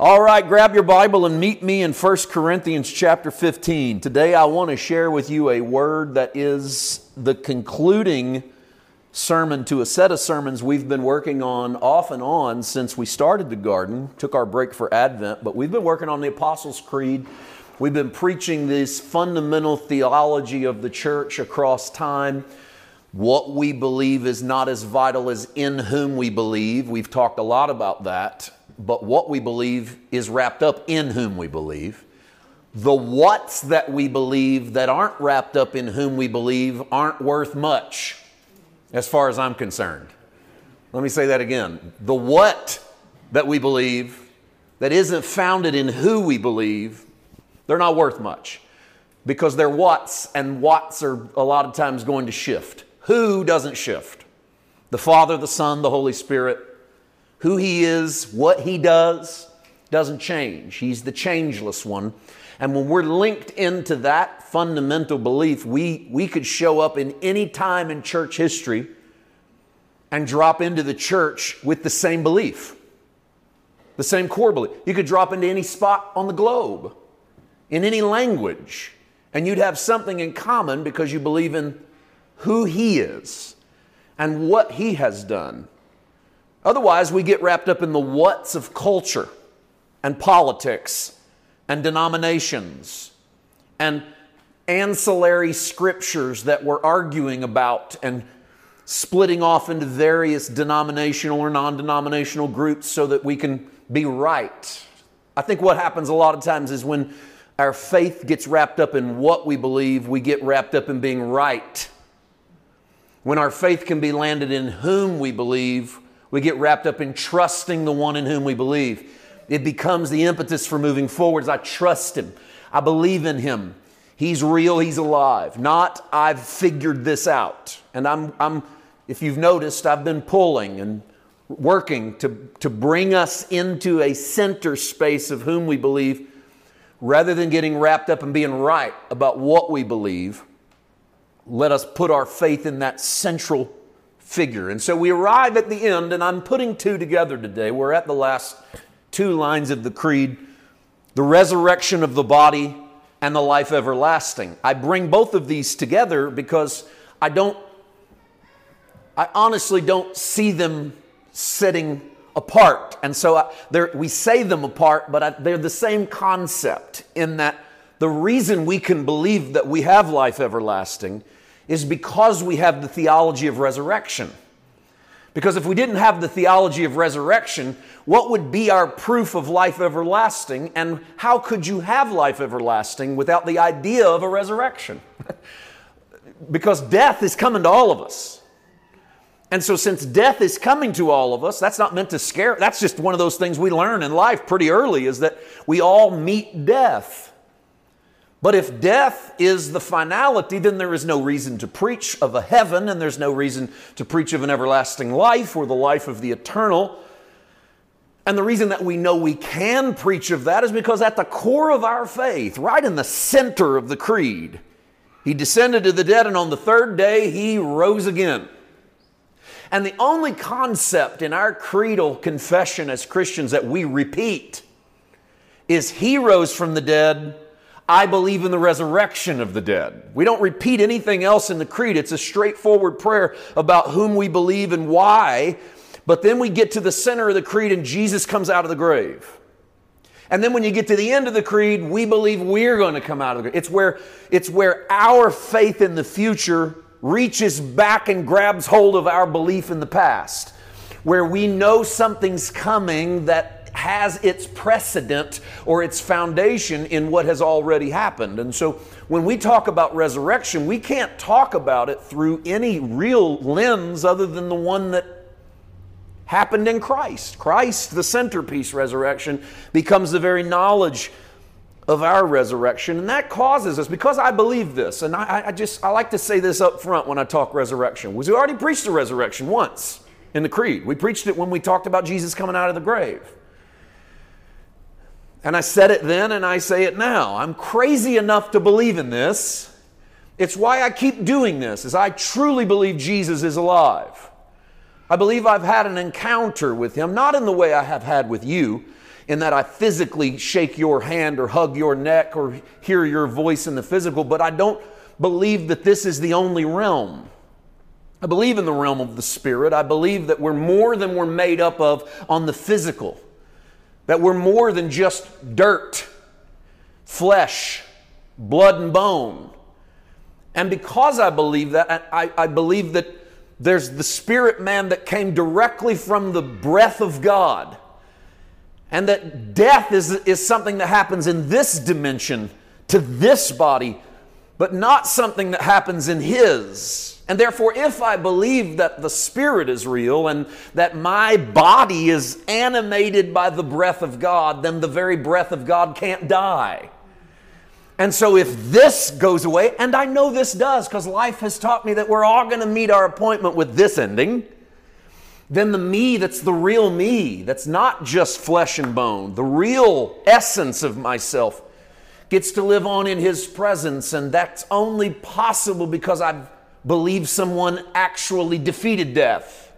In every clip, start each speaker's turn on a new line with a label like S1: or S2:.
S1: All right, grab your Bible and meet me in 1 Corinthians chapter 15. Today I want to share with you a word that is the concluding sermon to a set of sermons we've been working on off and on since we started the garden, took our break for Advent, but we've been working on the Apostles' Creed. We've been preaching this fundamental theology of the church across time. What we believe is not as vital as in whom we believe. We've talked a lot about that. But what we believe is wrapped up in whom we believe. The what's that we believe that aren't wrapped up in whom we believe aren't worth much, as far as I'm concerned. Let me say that again. The what that we believe that isn't founded in who we believe, they're not worth much because their what's and what's are a lot of times going to shift. Who doesn't shift? The Father, the Son, the Holy Spirit. Who He is, what He does, doesn't change. He's the changeless one. And when we're linked into that fundamental belief, we, we could show up in any time in church history and drop into the church with the same belief, the same core belief. You could drop into any spot on the globe, in any language, and you'd have something in common because you believe in who He is and what He has done. Otherwise, we get wrapped up in the what's of culture and politics and denominations and ancillary scriptures that we're arguing about and splitting off into various denominational or non denominational groups so that we can be right. I think what happens a lot of times is when our faith gets wrapped up in what we believe, we get wrapped up in being right. When our faith can be landed in whom we believe, we get wrapped up in trusting the one in whom we believe. It becomes the impetus for moving forwards. I trust him. I believe in him. He's real, he's alive. Not I've figured this out. And I'm, I'm if you've noticed, I've been pulling and working to, to bring us into a center space of whom we believe rather than getting wrapped up and being right about what we believe let us put our faith in that central figure. And so we arrive at the end, and I'm putting two together today. We're at the last two lines of the creed the resurrection of the body and the life everlasting. I bring both of these together because I don't, I honestly don't see them sitting apart. And so I, we say them apart, but I, they're the same concept in that the reason we can believe that we have life everlasting is because we have the theology of resurrection. Because if we didn't have the theology of resurrection, what would be our proof of life everlasting? And how could you have life everlasting without the idea of a resurrection? because death is coming to all of us. And so, since death is coming to all of us, that's not meant to scare, that's just one of those things we learn in life pretty early is that we all meet death. But if death is the finality, then there is no reason to preach of a heaven, and there's no reason to preach of an everlasting life or the life of the eternal. And the reason that we know we can preach of that is because at the core of our faith, right in the center of the creed, he descended to the dead, and on the third day he rose again. And the only concept in our creedal confession as Christians that we repeat is he rose from the dead I believe in the resurrection of the dead. We don't repeat anything else in the creed. It's a straightforward prayer about whom we believe and why. But then we get to the center of the creed and Jesus comes out of the grave. And then when you get to the end of the creed, we believe we're going to come out of the grave. It's where, it's where our faith in the future reaches back and grabs hold of our belief in the past. Where we know something's coming that has its precedent or its foundation in what has already happened. And so when we talk about resurrection, we can't talk about it through any real lens other than the one that happened in Christ. Christ, the centerpiece resurrection, becomes the very knowledge of our resurrection. And that causes us, because I believe this, and I, I, just I like to say this up front when I talk resurrection, was we already preached the resurrection once in the creed. We preached it when we talked about Jesus coming out of the grave. And I said it then and I say it now. I'm crazy enough to believe in this. It's why I keep doing this, is I truly believe Jesus is alive. I believe I've had an encounter with him, not in the way I have had with you, in that I physically shake your hand or hug your neck or hear your voice in the physical, but I don't believe that this is the only realm. I believe in the realm of the spirit. I believe that we're more than we're made up of on the physical, that we're more than just dirt, flesh, blood, and bone. And because I believe that, I, I believe that there's the spirit man that came directly from the breath of God. And that death is, is something that happens in this dimension to this body, but not something that happens in his. And therefore, if I believe that the Spirit is real and that my body is animated by the breath of God, then the very breath of God can't die. And so, if this goes away, and I know this does because life has taught me that we're all going to meet our appointment with this ending, then the me that's the real me, that's not just flesh and bone, the real essence of myself, gets to live on in His presence. And that's only possible because I believe someone actually defeated death.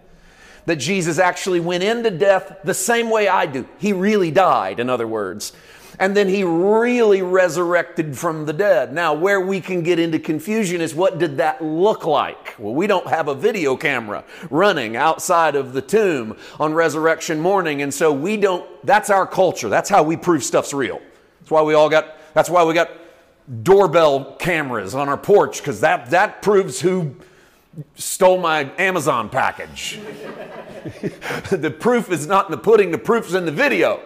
S1: That Jesus actually went into death the same way I do. He really died, in other words and then he really resurrected from the dead. Now, where we can get into confusion is what did that look like? Well, we don't have a video camera running outside of the tomb on resurrection morning, and so we don't, that's our culture. That's how we prove stuff's real. That's why we all got, that's why we got doorbell cameras on our porch, because that, that proves who stole my Amazon package. the proof is not in the pudding, the proof's in the video.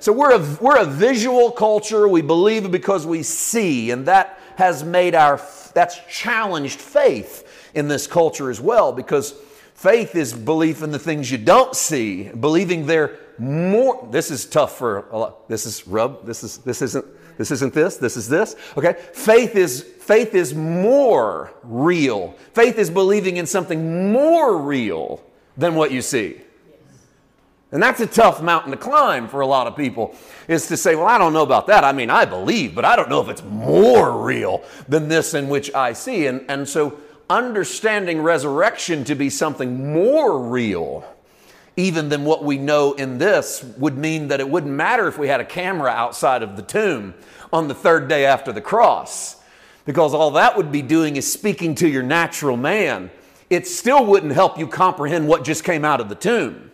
S1: So we're a, we're a visual culture. We believe because we see, and that has made our, that's challenged faith in this culture as well, because faith is belief in the things you don't see, believing they're more, this is tough for a lot, this is rub, this is, this isn't, this isn't this, this is this, okay? Faith is, faith is more real. Faith is believing in something more real than what you see. And that's a tough mountain to climb for a lot of people, is to say, well, I don't know about that. I mean, I believe, but I don't know if it's more real than this in which I see. And, and so, understanding resurrection to be something more real, even than what we know in this, would mean that it wouldn't matter if we had a camera outside of the tomb on the third day after the cross, because all that would be doing is speaking to your natural man. It still wouldn't help you comprehend what just came out of the tomb.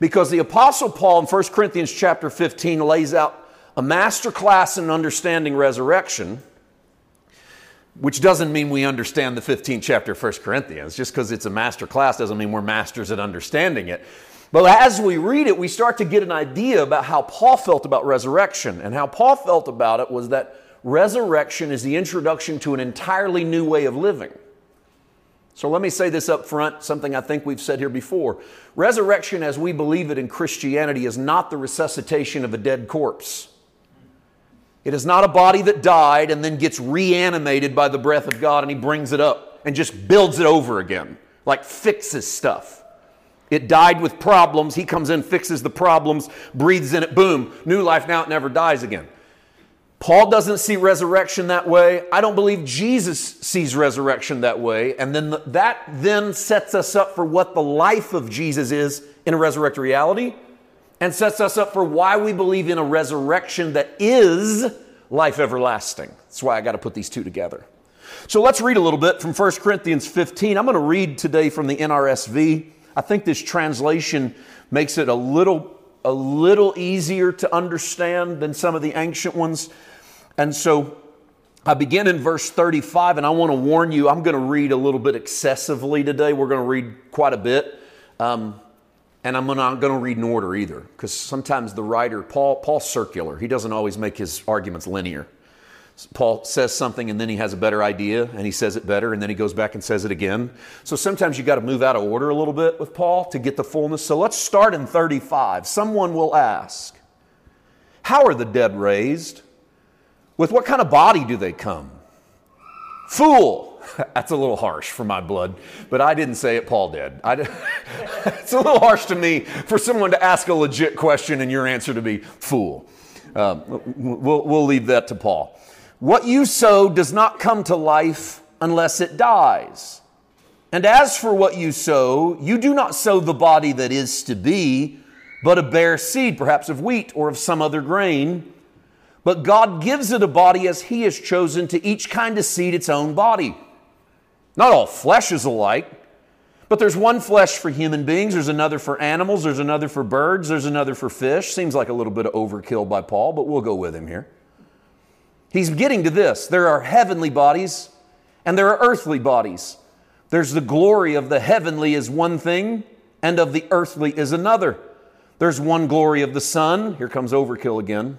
S1: Because the Apostle Paul in 1 Corinthians chapter 15 lays out a master class in understanding resurrection, which doesn't mean we understand the 15th chapter of 1 Corinthians. Just because it's a master class doesn't mean we're masters at understanding it. But as we read it, we start to get an idea about how Paul felt about resurrection. And how Paul felt about it was that resurrection is the introduction to an entirely new way of living. So let me say this up front, something I think we've said here before. Resurrection, as we believe it in Christianity, is not the resuscitation of a dead corpse. It is not a body that died and then gets reanimated by the breath of God and He brings it up and just builds it over again, like fixes stuff. It died with problems. He comes in, fixes the problems, breathes in it, boom, new life. Now it never dies again. Paul doesn't see resurrection that way. I don't believe Jesus sees resurrection that way. And then the, that then sets us up for what the life of Jesus is in a resurrected reality and sets us up for why we believe in a resurrection that is life everlasting. That's why I got to put these two together. So let's read a little bit from 1 Corinthians 15. I'm going to read today from the NRSV. I think this translation makes it a little a little easier to understand than some of the ancient ones. And so I begin in verse 35, and I want to warn you, I'm going to read a little bit excessively today. We're going to read quite a bit. Um, and I'm not going to read in order either, because sometimes the writer, Paul, Paul's circular. He doesn't always make his arguments linear. Paul says something and then he has a better idea and he says it better and then he goes back and says it again. So sometimes you got to move out of order a little bit with Paul to get the fullness. So let's start in 35. Someone will ask, How are the dead raised? With what kind of body do they come? Fool. That's a little harsh for my blood, but I didn't say it, Paul did. it's a little harsh to me for someone to ask a legit question and your answer to be fool. Uh, we'll, we'll leave that to Paul. What you sow does not come to life unless it dies. And as for what you sow, you do not sow the body that is to be, but a bare seed, perhaps of wheat or of some other grain. But God gives it a body as He has chosen to each kind of seed its own body. Not all flesh is alike, but there's one flesh for human beings, there's another for animals, there's another for birds, there's another for fish. Seems like a little bit of overkill by Paul, but we'll go with him here. He's getting to this. There are heavenly bodies and there are earthly bodies. There's the glory of the heavenly is one thing, and of the earthly is another. There's one glory of the sun. Here comes overkill again.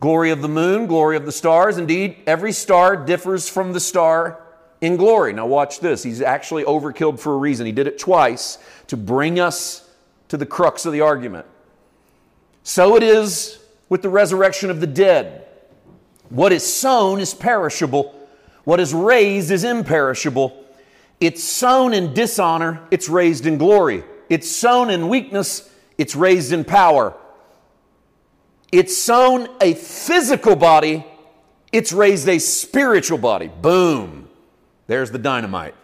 S1: Glory of the moon, glory of the stars. Indeed, every star differs from the star in glory. Now, watch this. He's actually overkilled for a reason. He did it twice to bring us to the crux of the argument. So it is with the resurrection of the dead. What is sown is perishable, what is raised is imperishable. It's sown in dishonor, it's raised in glory. It's sown in weakness, it's raised in power. It's sown a physical body, it's raised a spiritual body. Boom. There's the dynamite.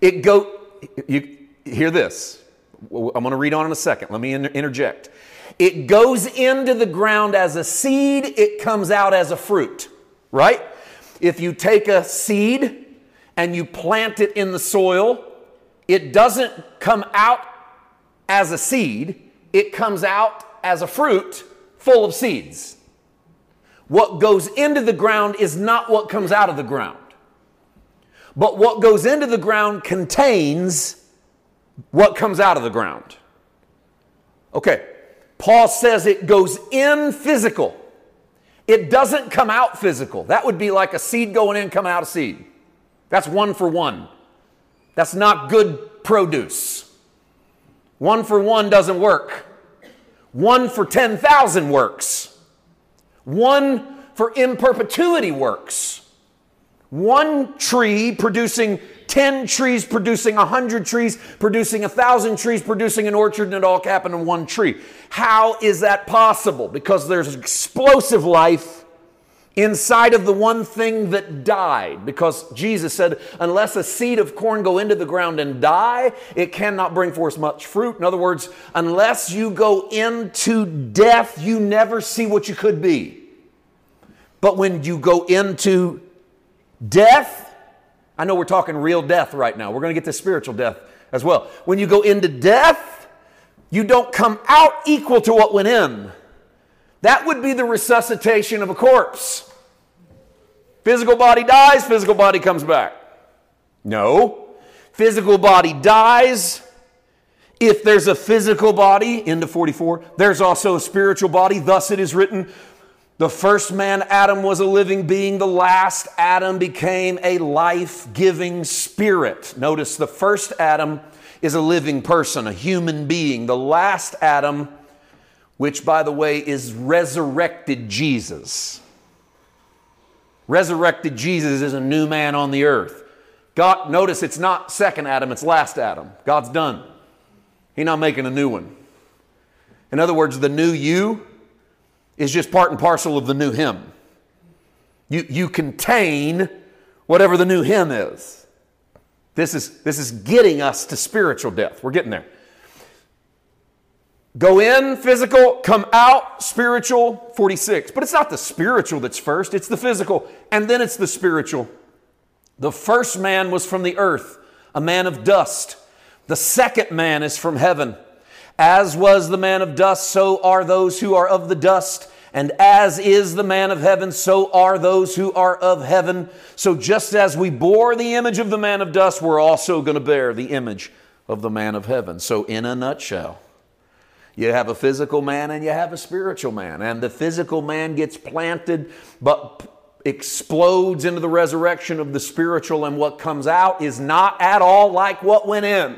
S1: It go you hear this. I'm going to read on in a second. Let me interject. It goes into the ground as a seed, it comes out as a fruit, right? If you take a seed and you plant it in the soil, it doesn't come out as a seed, it comes out as a fruit full of seeds. What goes into the ground is not what comes out of the ground. But what goes into the ground contains what comes out of the ground. Okay, Paul says it goes in physical. It doesn't come out physical. That would be like a seed going in, coming out a seed. That's one for one. That's not good produce. One for one doesn't work. One for 10,000 works. One for in perpetuity works. One tree producing 10 trees, producing 100 trees, producing 1,000 trees, producing an orchard, and it all happened in one tree. How is that possible? Because there's explosive life inside of the one thing that died. Because Jesus said, unless a seed of corn go into the ground and die, it cannot bring forth much fruit. In other words, unless you go into death, you never see what you could be. But when you go into death, I know we're talking real death right now. We're going to get to spiritual death as well. When you go into death, you don't come out equal to what went in. That would be the resuscitation of a corpse. Physical body dies, physical body comes back. No. Physical body dies. If there's a physical body, into 44, there's also a spiritual body. Thus it is written, the first man, Adam, was a living being. The last Adam became a life giving spirit. Notice the first Adam is a living person, a human being. The last Adam, which by the way is resurrected Jesus. Resurrected Jesus is a new man on the earth. God, notice it's not second Adam, it's last Adam. God's done. He's not making a new one. In other words, the new you is just part and parcel of the new him. You, you contain whatever the new him is. This is, this is getting us to spiritual death. We're getting there. Go in, physical, come out, spiritual, 46. But it's not the spiritual that's first, it's the physical, and then it's the spiritual. The first man was from the earth, a man of dust. The second man is from heaven. As was the man of dust, so are those who are of the dust. And as is the man of heaven, so are those who are of heaven. So just as we bore the image of the man of dust, we're also going to bear the image of the man of heaven. So, in a nutshell, you have a physical man and you have a spiritual man. And the physical man gets planted, but explodes into the resurrection of the spiritual, and what comes out is not at all like what went in.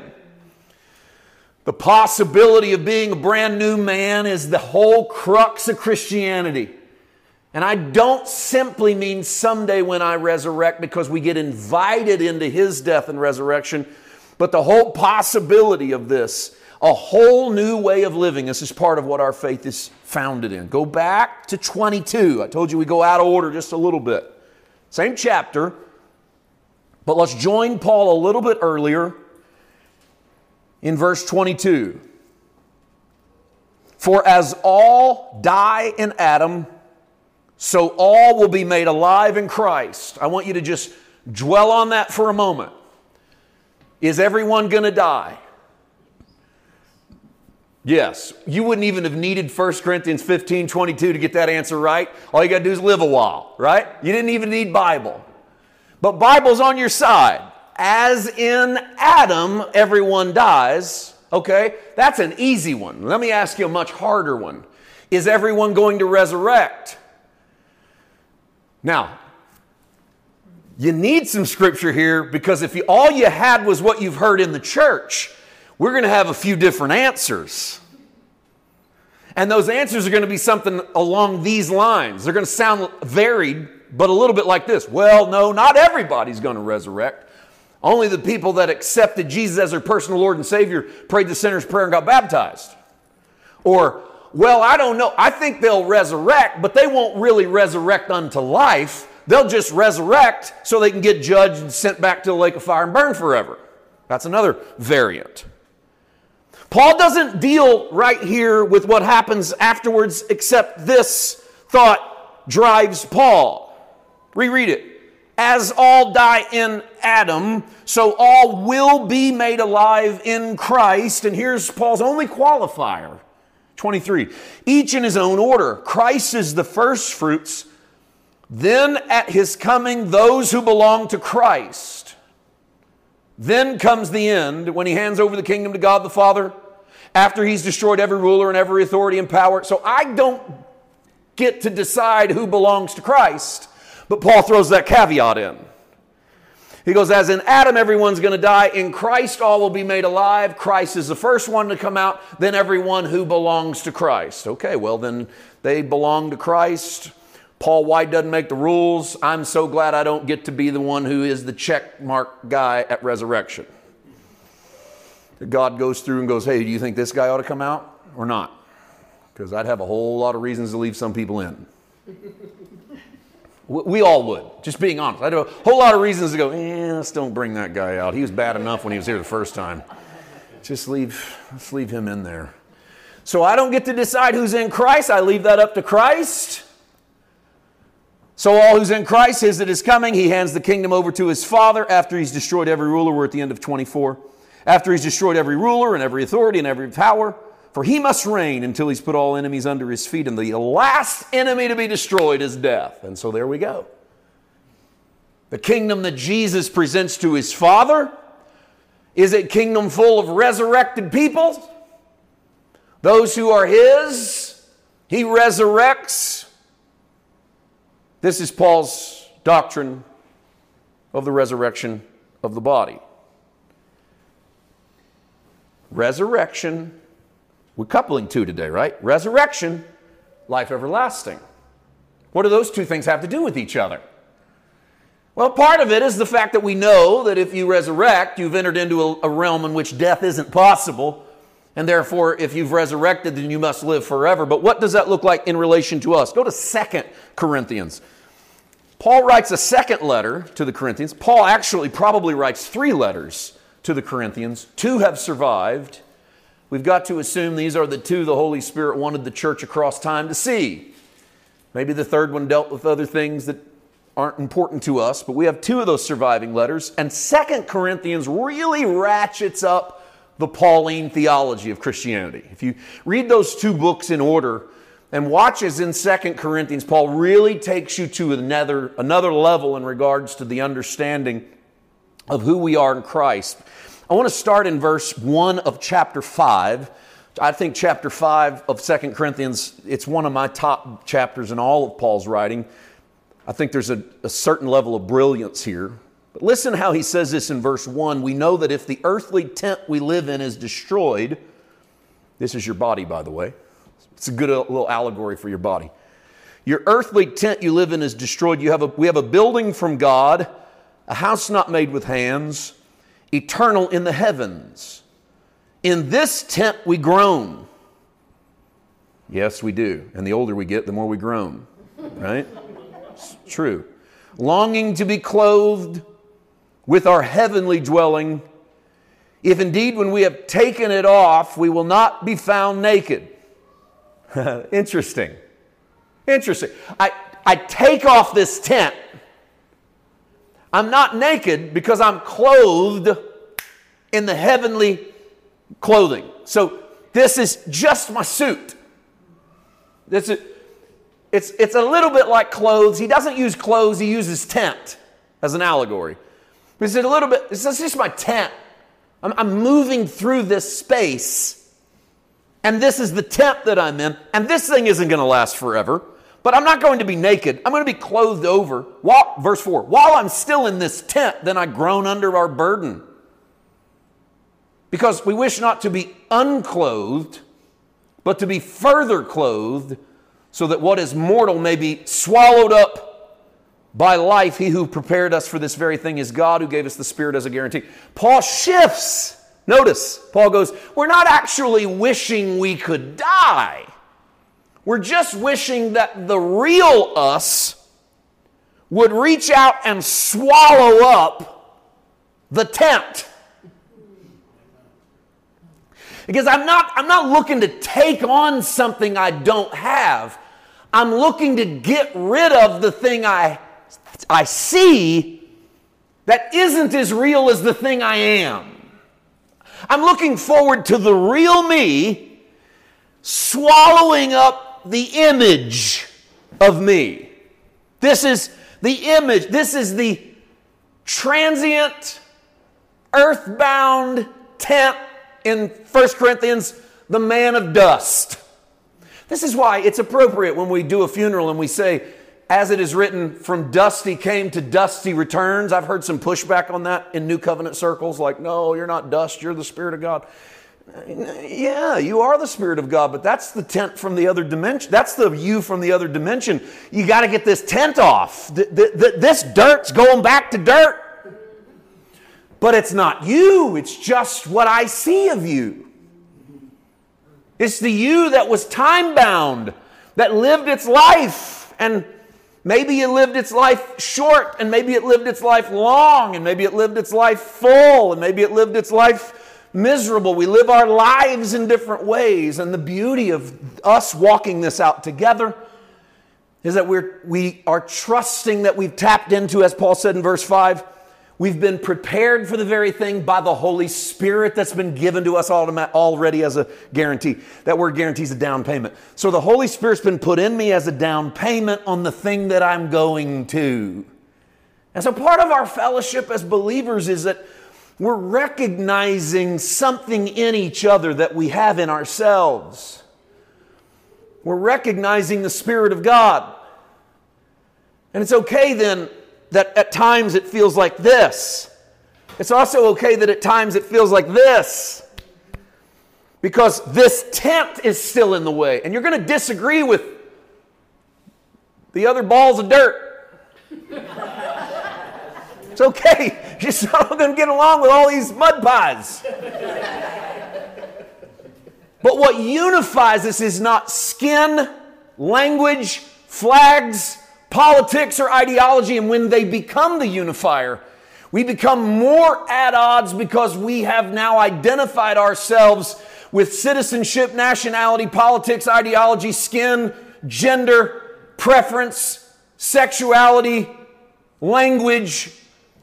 S1: The possibility of being a brand new man is the whole crux of Christianity. And I don't simply mean someday when I resurrect because we get invited into his death and resurrection, but the whole possibility of this, a whole new way of living. This is part of what our faith is founded in. Go back to 22. I told you we go out of order just a little bit. Same chapter, but let's join Paul a little bit earlier in verse 22. For as all die in Adam, so all will be made alive in Christ. I want you to just dwell on that for a moment. Is everyone going to die? Yes. You wouldn't even have needed 1 Corinthians 15 22 to get that answer right. All you got to do is live a while, right? You didn't even need Bible. But Bible's on your side. As in Adam, everyone dies. Okay? That's an easy one. Let me ask you a much harder one. Is everyone going to resurrect? Now, you need some scripture here because if you, all you had was what you've heard in the church, we're going to have a few different answers. And those answers are going to be something along these lines. They're going to sound varied, but a little bit like this. Well, no, not everybody's going to resurrect. Only the people that accepted Jesus as their personal Lord and Savior prayed the sinner's prayer and got baptized. Or, well, I don't know. I think they'll resurrect, but they won't really resurrect unto life. They'll just resurrect so they can get judged and sent back to the lake of fire and burn forever. That's another variant. Paul doesn't deal right here with what happens afterwards, except this thought drives Paul. Reread it. As all die in Adam, so all will be made alive in Christ. And here's Paul's only qualifier 23. Each in his own order. Christ is the first fruits then at his coming, those who belong to Christ. Then comes the end when he hands over the kingdom to God the Father after he's destroyed every ruler and every authority and power. So I don't get to decide who belongs to Christ, but Paul throws that caveat in. He goes, As in Adam, everyone's going to die. In Christ, all will be made alive. Christ is the first one to come out, then everyone who belongs to Christ. Okay, well, then they belong to Christ. Paul White doesn't make the rules. I'm so glad I don't get to be the one who is the check mark guy at resurrection. God goes through and goes, hey, do you think this guy ought to come out or not? Because I'd have a whole lot of reasons to leave some people in. We all would, just being honest. I'd have a whole lot of reasons to go, eh, let's don't bring that guy out. He was bad enough when he was here the first time. Just leave, let's leave him in there. So I don't get to decide who's in Christ. I leave that up to Christ. So, all who's in Christ, his that is coming, he hands the kingdom over to his Father after he's destroyed every ruler. We're at the end of 24. After he's destroyed every ruler and every authority and every power, for he must reign until he's put all enemies under his feet. And the last enemy to be destroyed is death. And so there we go. The kingdom that Jesus presents to his Father is a kingdom full of resurrected people. Those who are his, he resurrects this is Paul's doctrine of the resurrection of the body. Resurrection, we're coupling two today, right? Resurrection, life everlasting. What do those two things have to do with each other? Well, part of it is the fact that we know that if you resurrect, you've entered into a, a, realm in which death isn't possible. And therefore, if you've resurrected, then you must live forever. But what does that look like in relation to us? Go to Second Corinthians. Paul writes a second letter to the Corinthians. Paul actually probably writes three letters to the Corinthians. Two have survived. We've got to assume these are the two the Holy Spirit wanted the church across time to see. Maybe the third one dealt with other things that aren't important to us, but we have two of those surviving letters. And Second Corinthians really ratchets up the Pauline theology of Christianity. If you read those two books in order and watch as in Second Corinthians, Paul really takes you to another, another level in regards to the understanding of who we are in Christ. I want to start in verse 1 of chapter 5. I think chapter 5 of Second Corinthians, it's one of my top chapters in all of Paul's writing. I think there's a, a certain level of brilliance here. But listen how he says this in verse 1. We know that if the earthly tent we live in is destroyed, this is your body, by the way. It's a good little allegory for your body. Your earthly tent you live in is destroyed. You have a, we have a building from God, a house not made with hands, eternal in the heavens. In this tent we groan. Yes, we do. And the older we get, the more we groan, right? It's true. Longing to be clothed with our heavenly dwelling, if indeed when we have taken it off, we will not be found naked. Interesting. Interesting. I, I take off this tent. I'm not naked because I'm clothed in the heavenly clothing. So this is just my suit. This is, it's, it's a little bit like clothes. He doesn't use clothes, he uses tent as an allegory. But it's a little bit, it's just my tent. I'm, I'm moving through this space, and this is the tent that I'm in, and this thing isn't going to last forever. But I'm not going to be naked. I'm going to be clothed over. While, verse 4 While I'm still in this tent, then I groan under our burden. Because we wish not to be unclothed, but to be further clothed, so that what is mortal may be swallowed up by life. He who prepared us for this very thing is God who gave us the Spirit as a guarantee. Paul shifts. Notice, Paul goes, We're not actually wishing we could die. We're just wishing that the real us would reach out and swallow up the tent. Because I'm not, I'm not looking to take on something I don't have. I'm looking to get rid of the thing I, I see that isn't as real as the thing I am. I'm looking forward to the real me swallowing up the image of me. This is the image, this is the transient, earthbound tent in 1 Corinthians, the man of dust. This is why it's appropriate when we do a funeral and we say, as it is written, from dust he came to dust he returns. I've heard some pushback on that in New Covenant circles, like, no, you're not dust, you're the Spirit of God. Yeah, you are the Spirit of God, but that's the tent from the other dimension. That's the you from the other dimension. You got to get this tent off. This dirt's going back to dirt. But it's not you, it's just what I see of you. It's the you that was time bound, that lived its life. And maybe it lived its life short, and maybe it lived its life long, and maybe it lived its life full, and maybe it lived its life miserable. We live our lives in different ways. And the beauty of us walking this out together is that we're, we are trusting that we've tapped into, as Paul said in verse 5 We've been prepared for the very thing by the Holy Spirit that's been given to us already as a guarantee. That word guarantees a down payment. So the Holy Spirit's been put in me as a down payment on the thing that I'm going to. And so part of our fellowship as believers is that we're recognizing something in each other that we have in ourselves. We're recognizing the Spirit of God. And it's okay then that at times it feels like this. It's also okay that at times it feels like this. Because this tent is still in the way. And you're going to disagree with the other balls of dirt. it's okay. Just not going to get along with all these mud pies. but what unifies us is not skin, language, flags, politics or ideology, and when they become the unifier, we become more at odds because we have now identified ourselves with citizenship, nationality, politics, ideology, skin, gender, preference, sexuality, language,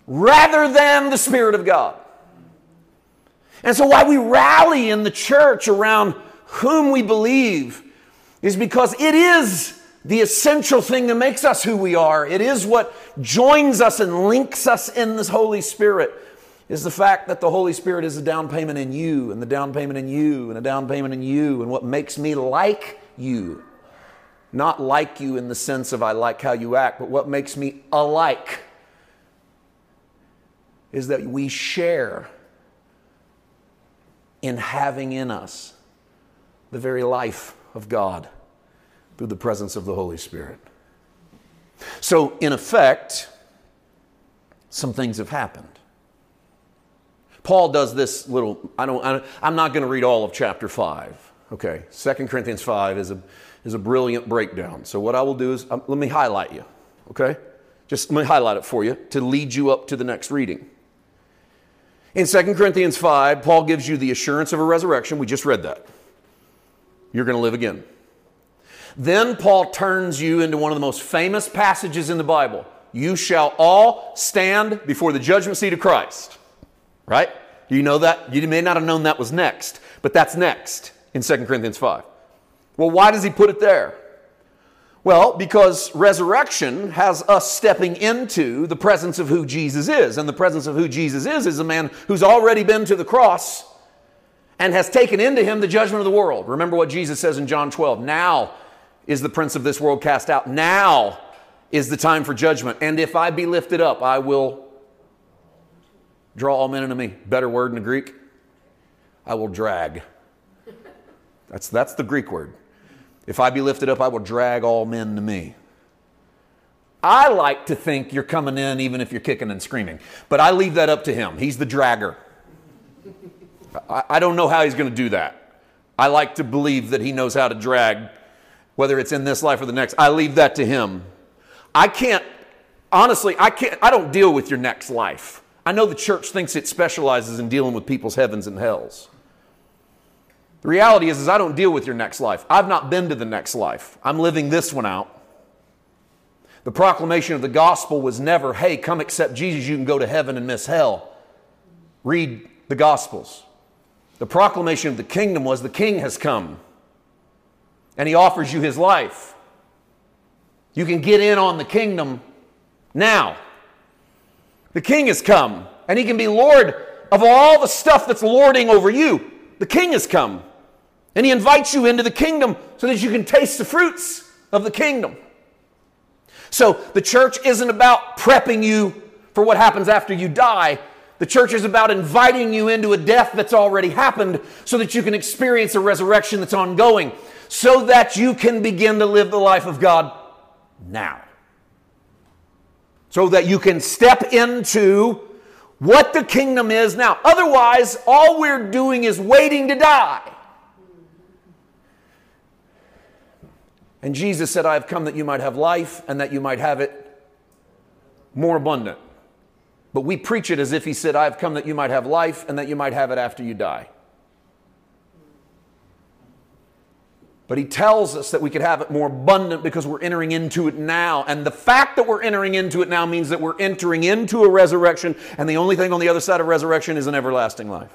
S1: rather than the Spirit of God. And so, why we rally in the church around whom we believe is because it is the essential thing that makes us who we are. It is what joins us and links us in this Holy Spirit. Is the fact that the Holy Spirit is a down payment in you, and the down payment in you, and a down payment in you, and what makes me like you. Not like you in the sense of I like how you act, but what makes me alike is that we share in having in us the very life of God through the presence of the Holy Spirit. So, in effect, some things have happened. Paul does this little, I don't, I am not going to read all of chapter 5. Okay, 2 Corinthians 5 is a, is a brilliant breakdown. So, what I will do is, um, let me highlight you, okay? Just let me highlight it for you to lead you up to the next reading. In 2 Corinthians 5, Paul gives you the assurance of a resurrection. We just read that. You're going to live again. Then Paul turns you into one of the most famous passages in the Bible. You shall all stand before the judgment seat of Christ. Right? You know that? You may not have known that was next, but that's next in 2 Corinthians 5. Well, why does he put it there? Well, because resurrection has us stepping into the presence of who Jesus is. And the presence of who Jesus is is a man who's already been to the cross and has taken into him the judgment of the world. Remember what Jesus says in John 12 Now is the prince of this world cast out. Now is the time for judgment. And if I be lifted up, I will draw all men unto me. Better word in the Greek. I will drag. That's, that's the Greek word. If I be lifted up, I will drag all men to me. I like to think you're coming in even if you're kicking and screaming, but I leave that up to him. He's the dragger. I, I don't know how he's going to do that. I like to believe that he knows how to drag whether it's in this life or the next. I leave that to Him. I can't, honestly, I can't, I don't deal with your next life. I know the church thinks it specializes in dealing with people's heavens and hells. The reality is, is I don't deal with your next life. I've not been to the next life. I'm living this one out. The proclamation of the gospel was never, hey, come accept Jesus, you can go to heaven and miss hell. Read the gospels. The proclamation of the kingdom was the king has come and he offers you his life. You can get in on the kingdom now. The king has come, and he can be Lord of all the stuff that's lording over you. The king has come, and he invites you into the kingdom so that you can taste the fruits of the kingdom. So the church isn't about prepping you for what happens after you die. The church is about inviting you into a death that's already happened so that you can experience a resurrection that's ongoing so that you can begin to live the life of God now. So that you can step into what the kingdom is now. Otherwise, all we're doing is waiting to die. And Jesus said, I have come that you might have life and that you might have it more abundant. But we preach it as if he said, I have come that you might have life and that you might have it after you die. But he tells us that we could have it more abundant because we're entering into it now. And the fact that we're entering into it now means that we're entering into a resurrection, and the only thing on the other side of resurrection is an everlasting life.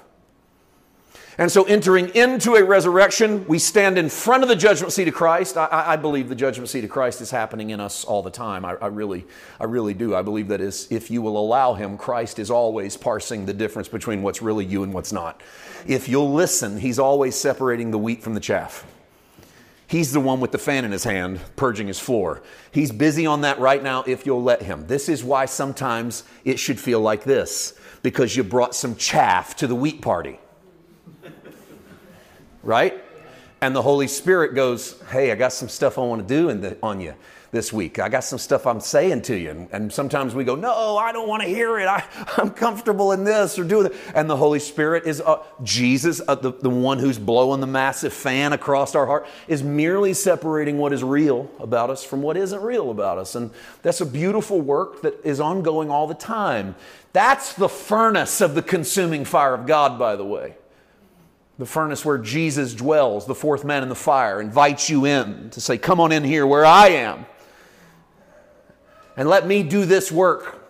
S1: And so, entering into a resurrection, we stand in front of the judgment seat of Christ. I, I believe the judgment seat of Christ is happening in us all the time. I, I, really, I really do. I believe that is, if you will allow Him, Christ is always parsing the difference between what's really you and what's not. If you'll listen, He's always separating the wheat from the chaff. He's the one with the fan in his hand, purging his floor. He's busy on that right now if you'll let him. This is why sometimes it should feel like this because you brought some chaff to the wheat party. right? And the Holy Spirit goes, Hey, I got some stuff I want to do the, on you this week. I got some stuff I'm saying to you. And, and sometimes we go, No, I don't want to hear it. I, I'm comfortable in this or doing that. And the Holy Spirit is uh, Jesus, uh, the, the one who's blowing the massive fan across our heart, is merely separating what is real about us from what isn't real about us. And that's a beautiful work that is ongoing all the time. That's the furnace of the consuming fire of God, by the way the furnace where Jesus dwells, the fourth man in the fire, invites you in to say, Come on in here where I am and let me do this work.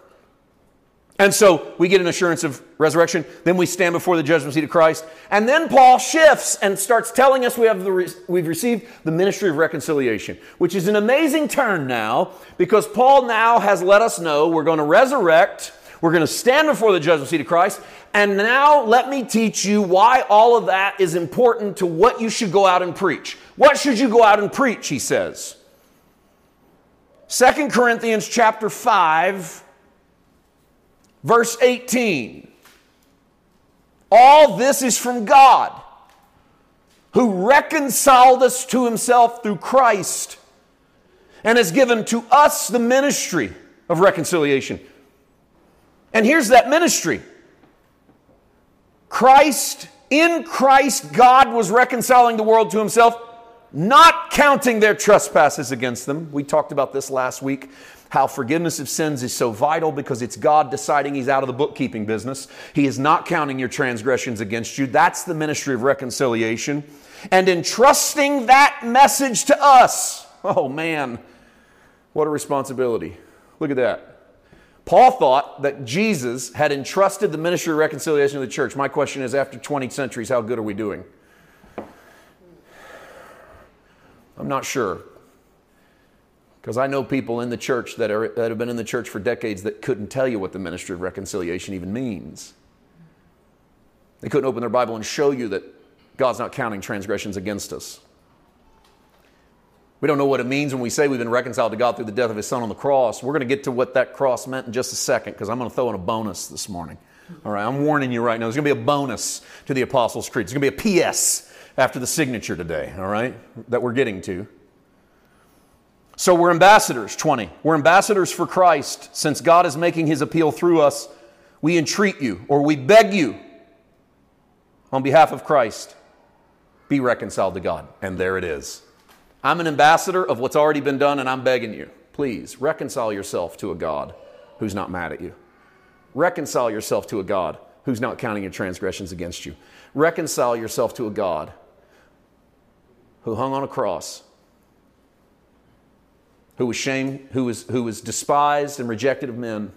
S1: And so we get an assurance of resurrection. Then we stand before the judgment seat of Christ. And then Paul shifts and starts telling us we have the, we've received the ministry of reconciliation, which is an amazing turn now because Paul now has let us know we're going to resurrect, we're going to stand before the judgment seat of Christ. And now let me teach you why all of that is important to what you should go out and preach. What should you go out and preach, he says. Second Corinthians chapter 5 verse 18. All this is from God who reconciled us to himself through Christ and has given to us the ministry of reconciliation. And here's that ministry. Christ, in Christ, God was reconciling the world to himself not counting their trespasses against them. We talked about this last week how forgiveness of sins is so vital because it's God deciding He's out of the bookkeeping business. He is not counting your transgressions against you. That's the ministry of reconciliation. And entrusting that message to us. Oh man, what a responsibility. Look at that. Paul thought that Jesus had entrusted the ministry of reconciliation to the church. My question is after 20 centuries, how good are we doing? I'm not sure. Because I know people in the church that, are, that have been in the church for decades that couldn't tell you what the ministry of reconciliation even means. They couldn't open their Bible and show you that God's not counting transgressions against us. We don't know what it means when we say we've been reconciled to God through the death of His Son on the cross. We're going to get to what that cross meant in just a second because I'm going to throw in a bonus this morning. All right, I'm warning you right now. There's going to be a bonus to the Apostles' Creed. There's going to be a PS after the signature today, all right, that we're getting to. So we're ambassadors, 20. We're ambassadors for Christ. Since God is making his appeal through us, we entreat you or we beg you on behalf of Christ, be reconciled to God. And there it is. I'm an ambassador of what's already been done, and I'm begging you, please reconcile yourself to a God who's not mad at you. Reconcile yourself to a God who's not counting your transgressions against you. Reconcile yourself to a God who hung on a cross who was shamed, who was, who was despised and rejected of men,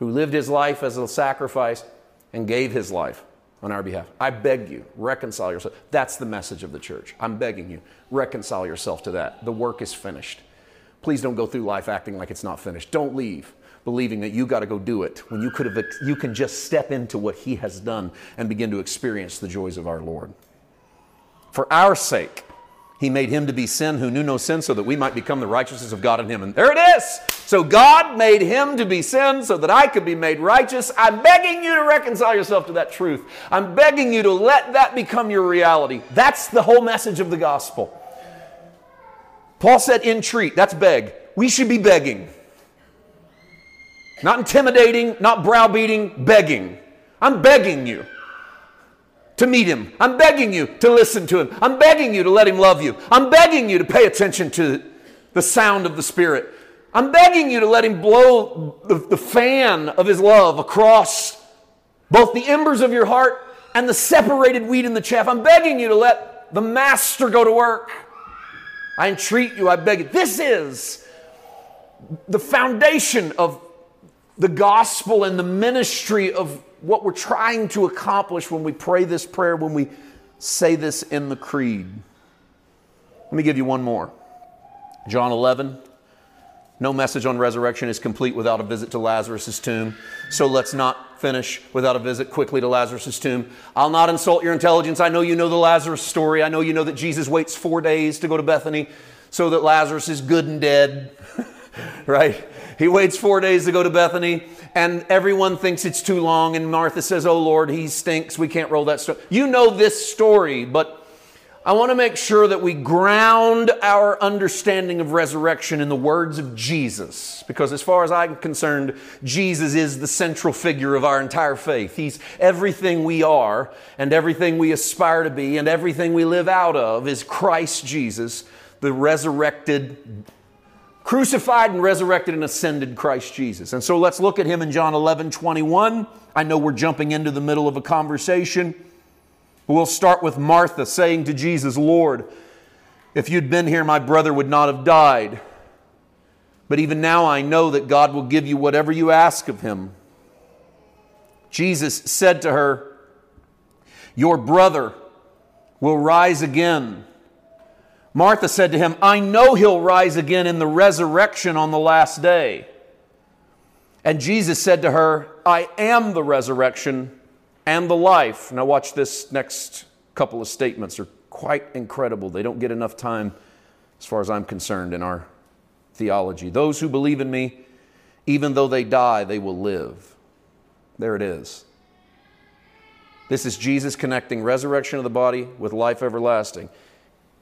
S1: who lived his life as a sacrifice and gave his life on our behalf. I beg you, reconcile yourself. That's the message of the church. I'm begging you, reconcile yourself to that. The work is finished. Please don't go through life acting like it's not finished. Don't leave believing that you got to go do it when you could have you can just step into what he has done and begin to experience the joys of our Lord. For our sake, he made him to be sin who knew no sin so that we might become the righteousness of God in him. And there it is. So God made him to be sin so that I could be made righteous. I'm begging you to reconcile yourself to that truth. I'm begging you to let that become your reality. That's the whole message of the gospel. Paul said, entreat. That's beg. We should be begging. Not intimidating, not browbeating, begging. I'm begging you to meet him. I'm begging you to listen to him. I'm begging you to let him love you. I'm begging you to pay attention to the sound of the Spirit. I'm begging you to let him blow the, the fan of his love across both the embers of your heart and the separated wheat and the chaff. I'm begging you to let the master go to work. I entreat you, I beg you. This is the foundation of the gospel and the ministry of what we're trying to accomplish when we pray this prayer, when we say this in the creed. Let me give you one more. John 11. No message on resurrection is complete without a visit to Lazarus' tomb. So let's not finish without a visit quickly to Lazarus' tomb. I'll not insult your intelligence. I know you know the Lazarus story. I know you know that Jesus waits four days to go to Bethany so that Lazarus is good and dead. right? He waits four days to go to Bethany and everyone thinks it's too long, and Martha says, Oh Lord, he stinks. We can't roll that story. You know this story, but I want to make sure that we ground our understanding of resurrection in the words of Jesus. Because as far as I'm concerned, Jesus is the central figure of our entire faith. He's everything we are, and everything we aspire to be, and everything we live out of is Christ Jesus, the resurrected crucified and resurrected and ascended Christ Jesus. And so let's look at him in John 11 21. I know we're jumping into the middle of a conversation. We'll start with Martha saying to Jesus, Lord, if you'd been here, my brother would not have died. But even now I know that God will give you whatever you ask of him. Jesus said to her, Your brother will rise again. Martha said to him, I know he'll rise again in the resurrection on the last day. And Jesus said to her, I am the resurrection and the life. Now, watch this next couple of statements, are quite incredible. They don't get enough time, as far as I'm concerned, in our theology. Those who believe in me, even though they die, they will live. There it is. This is Jesus connecting resurrection of the body with life everlasting.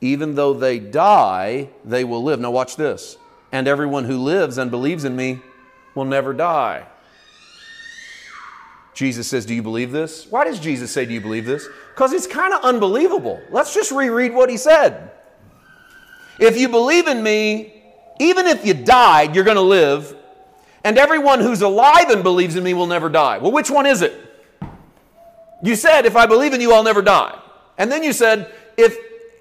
S1: Even though they die, they will live. Now, watch this. And everyone who lives and believes in me will never die. Jesus says, Do you believe this? Why does Jesus say, Do you believe this? Because it's kind of unbelievable. Let's just reread what he said. If you believe in me, even if you died, you're going to live. And everyone who's alive and believes in me will never die. Well, which one is it? You said, if I believe in you, I'll never die. And then you said, if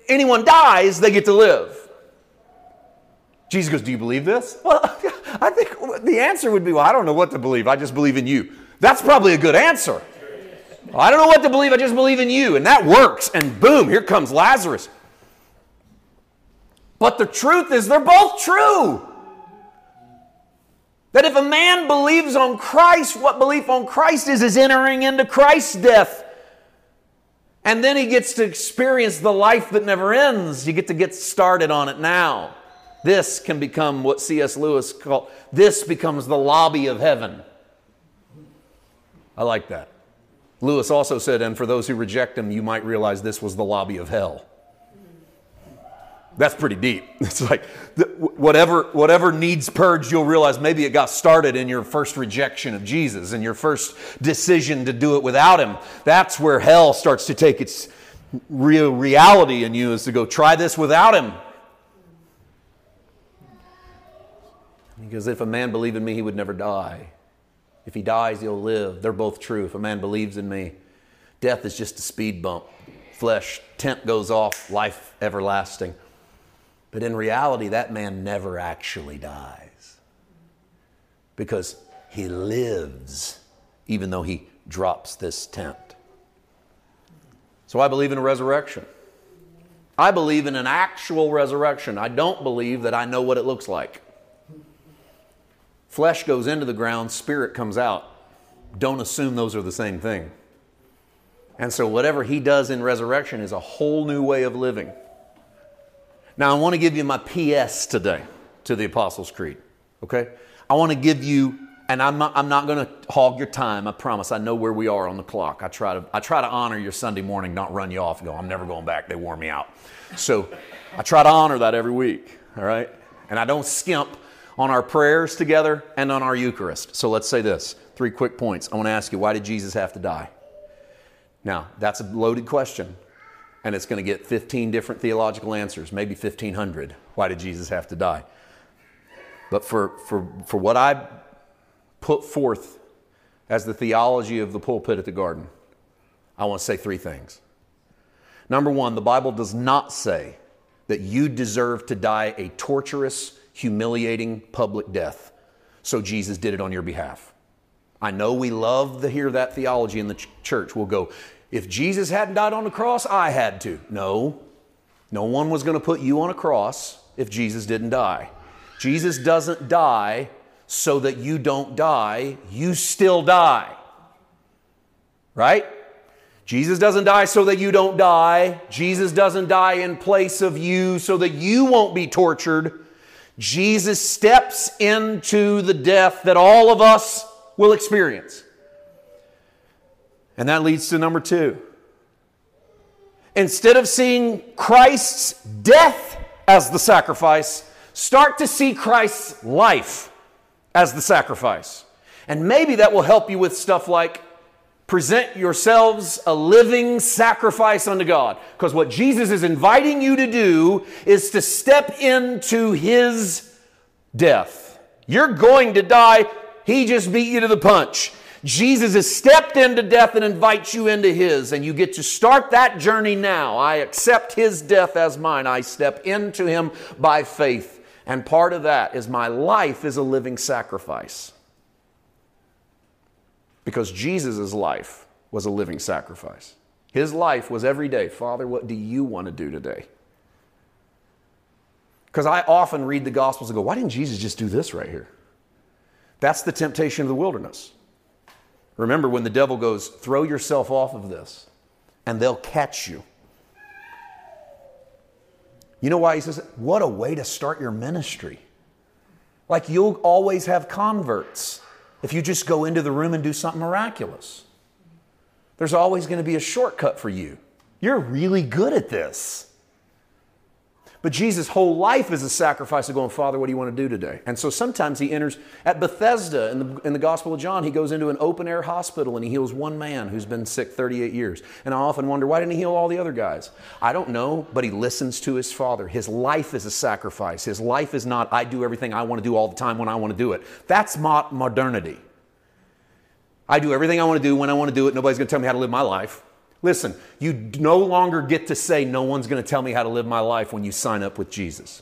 S1: anyone dies, they get to live. Jesus goes, Do you believe this? Well, I think the answer would be, Well, I don't know what to believe. I just believe in you. That's probably a good answer. I don't know what to believe. I just believe in you. And that works. And boom, here comes Lazarus. But the truth is, they're both true. That if a man believes on Christ, what belief on Christ is, is entering into Christ's death. And then he gets to experience the life that never ends. You get to get started on it now. This can become what C.S. Lewis called, this becomes the lobby of heaven. I like that. Lewis also said, and for those who reject him, you might realize this was the lobby of hell. That's pretty deep. It's like whatever, whatever needs purged, you'll realize maybe it got started in your first rejection of Jesus and your first decision to do it without Him. That's where hell starts to take its real reality in you is to go try this without Him. Because if a man believed in me, he would never die. If he dies, he'll live. They're both true. If a man believes in me, death is just a speed bump. Flesh, tent goes off, life everlasting. But in reality, that man never actually dies because he lives even though he drops this tent. So I believe in a resurrection. I believe in an actual resurrection. I don't believe that I know what it looks like. Flesh goes into the ground, spirit comes out. Don't assume those are the same thing. And so, whatever he does in resurrection is a whole new way of living. Now, I want to give you my PS today to the Apostles' Creed, okay? I want to give you, and I'm not, I'm not going to hog your time, I promise. I know where we are on the clock. I try, to, I try to honor your Sunday morning, not run you off and go, I'm never going back. They wore me out. So, I try to honor that every week, all right? And I don't skimp on our prayers together and on our Eucharist. So let's say this three quick points. I want to ask you, why did Jesus have to die? Now, that's a loaded question, and it's going to get 15 different theological answers, maybe 1,500. Why did Jesus have to die? But for, for, for what I put forth as the theology of the pulpit at the garden, I want to say three things. Number one, the Bible does not say that you deserve to die a torturous, humiliating public death. So Jesus did it on your behalf. I know we love to hear that theology in the ch- church. We'll go, if Jesus hadn't died on the cross, I had to. No, no one was going to put you on a cross if Jesus didn't die. Jesus doesn't die so that you don't die, you still die. Right? Jesus doesn't die so that you don't die. Jesus doesn't die in place of you so that you won't be tortured. Jesus steps into the death that all of us will experience. And that leads to number two. Instead of seeing Christ's death as the sacrifice, start to see Christ's life as the sacrifice. And maybe that will help you with stuff like present yourselves a living sacrifice unto God. Because what Jesus is inviting you to do is to step into his death. You're going to die. He just beat you to the punch. Jesus has stepped into death and invites you into his, and you get to start that journey now. I accept his death as mine. I step into him by faith. And part of that is my life is a living sacrifice. Because Jesus' life was a living sacrifice. His life was every day, Father, what do you want to do today? Because I often read the Gospels and go, why didn't Jesus just do this right here? That's the temptation of the wilderness. Remember when the devil goes, throw yourself off of this, and they'll catch you. You know why he says, what a way to start your ministry. Like you'll always have converts if you just go into the room and do something miraculous. There's always going to be a shortcut for you. You're really good at this. But Jesus' whole life is a sacrifice of going, Father, what do you want to do today? And so sometimes he enters at Bethesda in the, in the Gospel of John, he goes into an open air hospital and he heals one man who's been sick 38 years. And I often wonder, why didn't he heal all the other guys? I don't know, but he listens to his Father. His life is a sacrifice. His life is not, I do everything I want to do all the time when I want to do it. That's modernity. I do everything I want to do when I want to do it. Nobody's going to tell me how to live my life. Listen, you no longer get to say, No one's going to tell me how to live my life when you sign up with Jesus.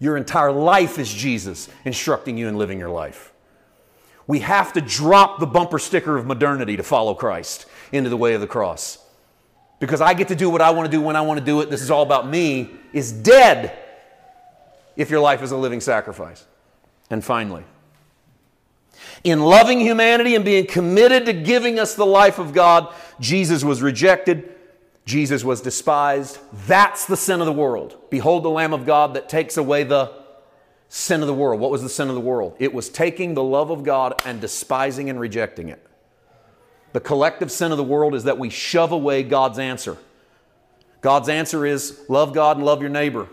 S1: Your entire life is Jesus instructing you in living your life. We have to drop the bumper sticker of modernity to follow Christ into the way of the cross. Because I get to do what I want to do when I want to do it, this is all about me, is dead if your life is a living sacrifice. And finally, in loving humanity and being committed to giving us the life of God, Jesus was rejected. Jesus was despised. That's the sin of the world. Behold the Lamb of God that takes away the sin of the world. What was the sin of the world? It was taking the love of God and despising and rejecting it. The collective sin of the world is that we shove away God's answer. God's answer is love God and love your neighbor.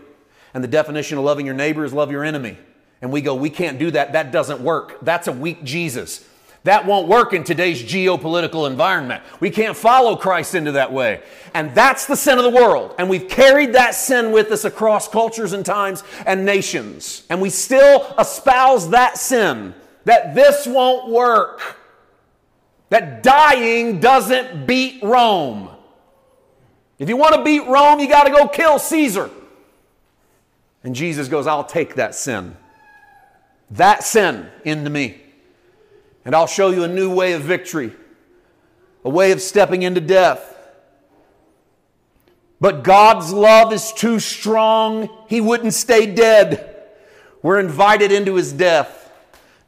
S1: And the definition of loving your neighbor is love your enemy and we go, we can't do that. That doesn't work. That's a weak Jesus. That won't work in today's geopolitical environment. We can't follow Christ into that way. And that's the sin of the world. And we've carried that sin with us across cultures and times and nations. And we still espouse that sin that this won't work. That dying doesn't beat Rome. If you want to beat Rome, you got to go kill Caesar. And Jesus goes, I'll take that sin that sin into me. And I'll show you a new way of victory, a way of stepping into death. But God's love is too strong. He wouldn't stay dead. We're invited into his death,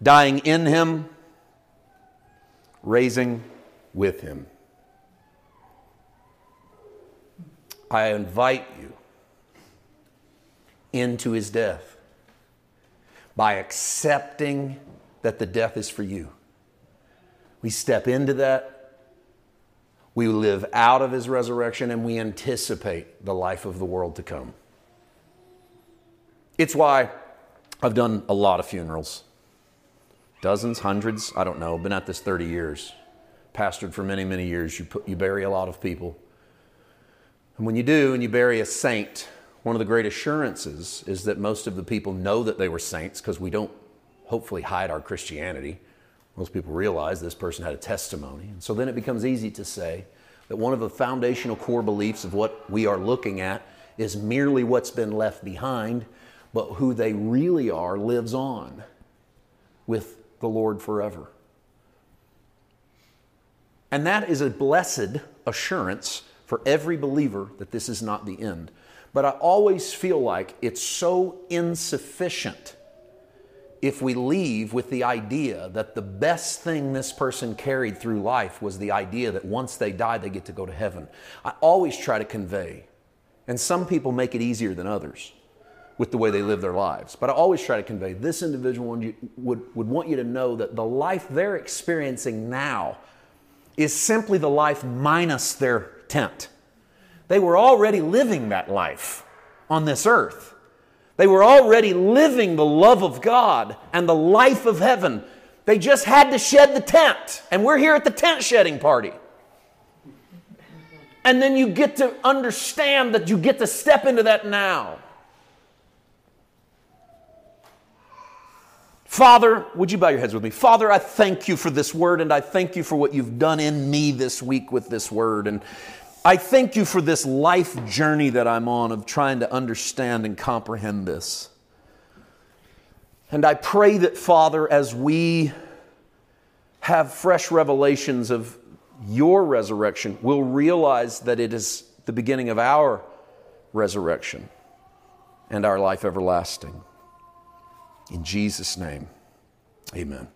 S1: dying in him, raising with him. I invite you into his death by accepting that the death is for you. We step into that. We live out of his resurrection and we anticipate the life of the world to come. It's why I've done a lot of funerals dozens, hundreds, I don't know. Been at this 30 years. Pastored for many, many years. You, put, you bury a lot of people. And when you do, and you bury a saint, one of the great assurances is that most of the people know that they were saints because we don't hopefully hide our Christianity. Most people realize this person had a testimony. And so then it becomes easy to say that one of the foundational core beliefs of what we are looking at is merely what's been left behind, but who they really are lives on with the Lord forever. And that is a blessed assurance for every believer that this is not the end. But I always feel like it's so insufficient if we leave with the idea that the best thing this person carried through life was the idea that once they die, they get to go to heaven. I always try to convey, and some people make it easier than others with the way they live their lives, but I always try to convey this individual would, would, would want you to know that the life they're experiencing now is simply the life minus their tent. They were already living that life on this earth. They were already living the love of God and the life of heaven. They just had to shed the tent. And we're here at the tent shedding party. And then you get to understand that you get to step into that now. Father, would you bow your heads with me? Father, I thank you for this word and I thank you for what you've done in me this week with this word. And I thank you for this life journey that I'm on of trying to understand and comprehend this. And I pray that, Father, as we have fresh revelations of your resurrection, we'll realize that it is the beginning of our resurrection and our life everlasting. In Jesus' name, amen.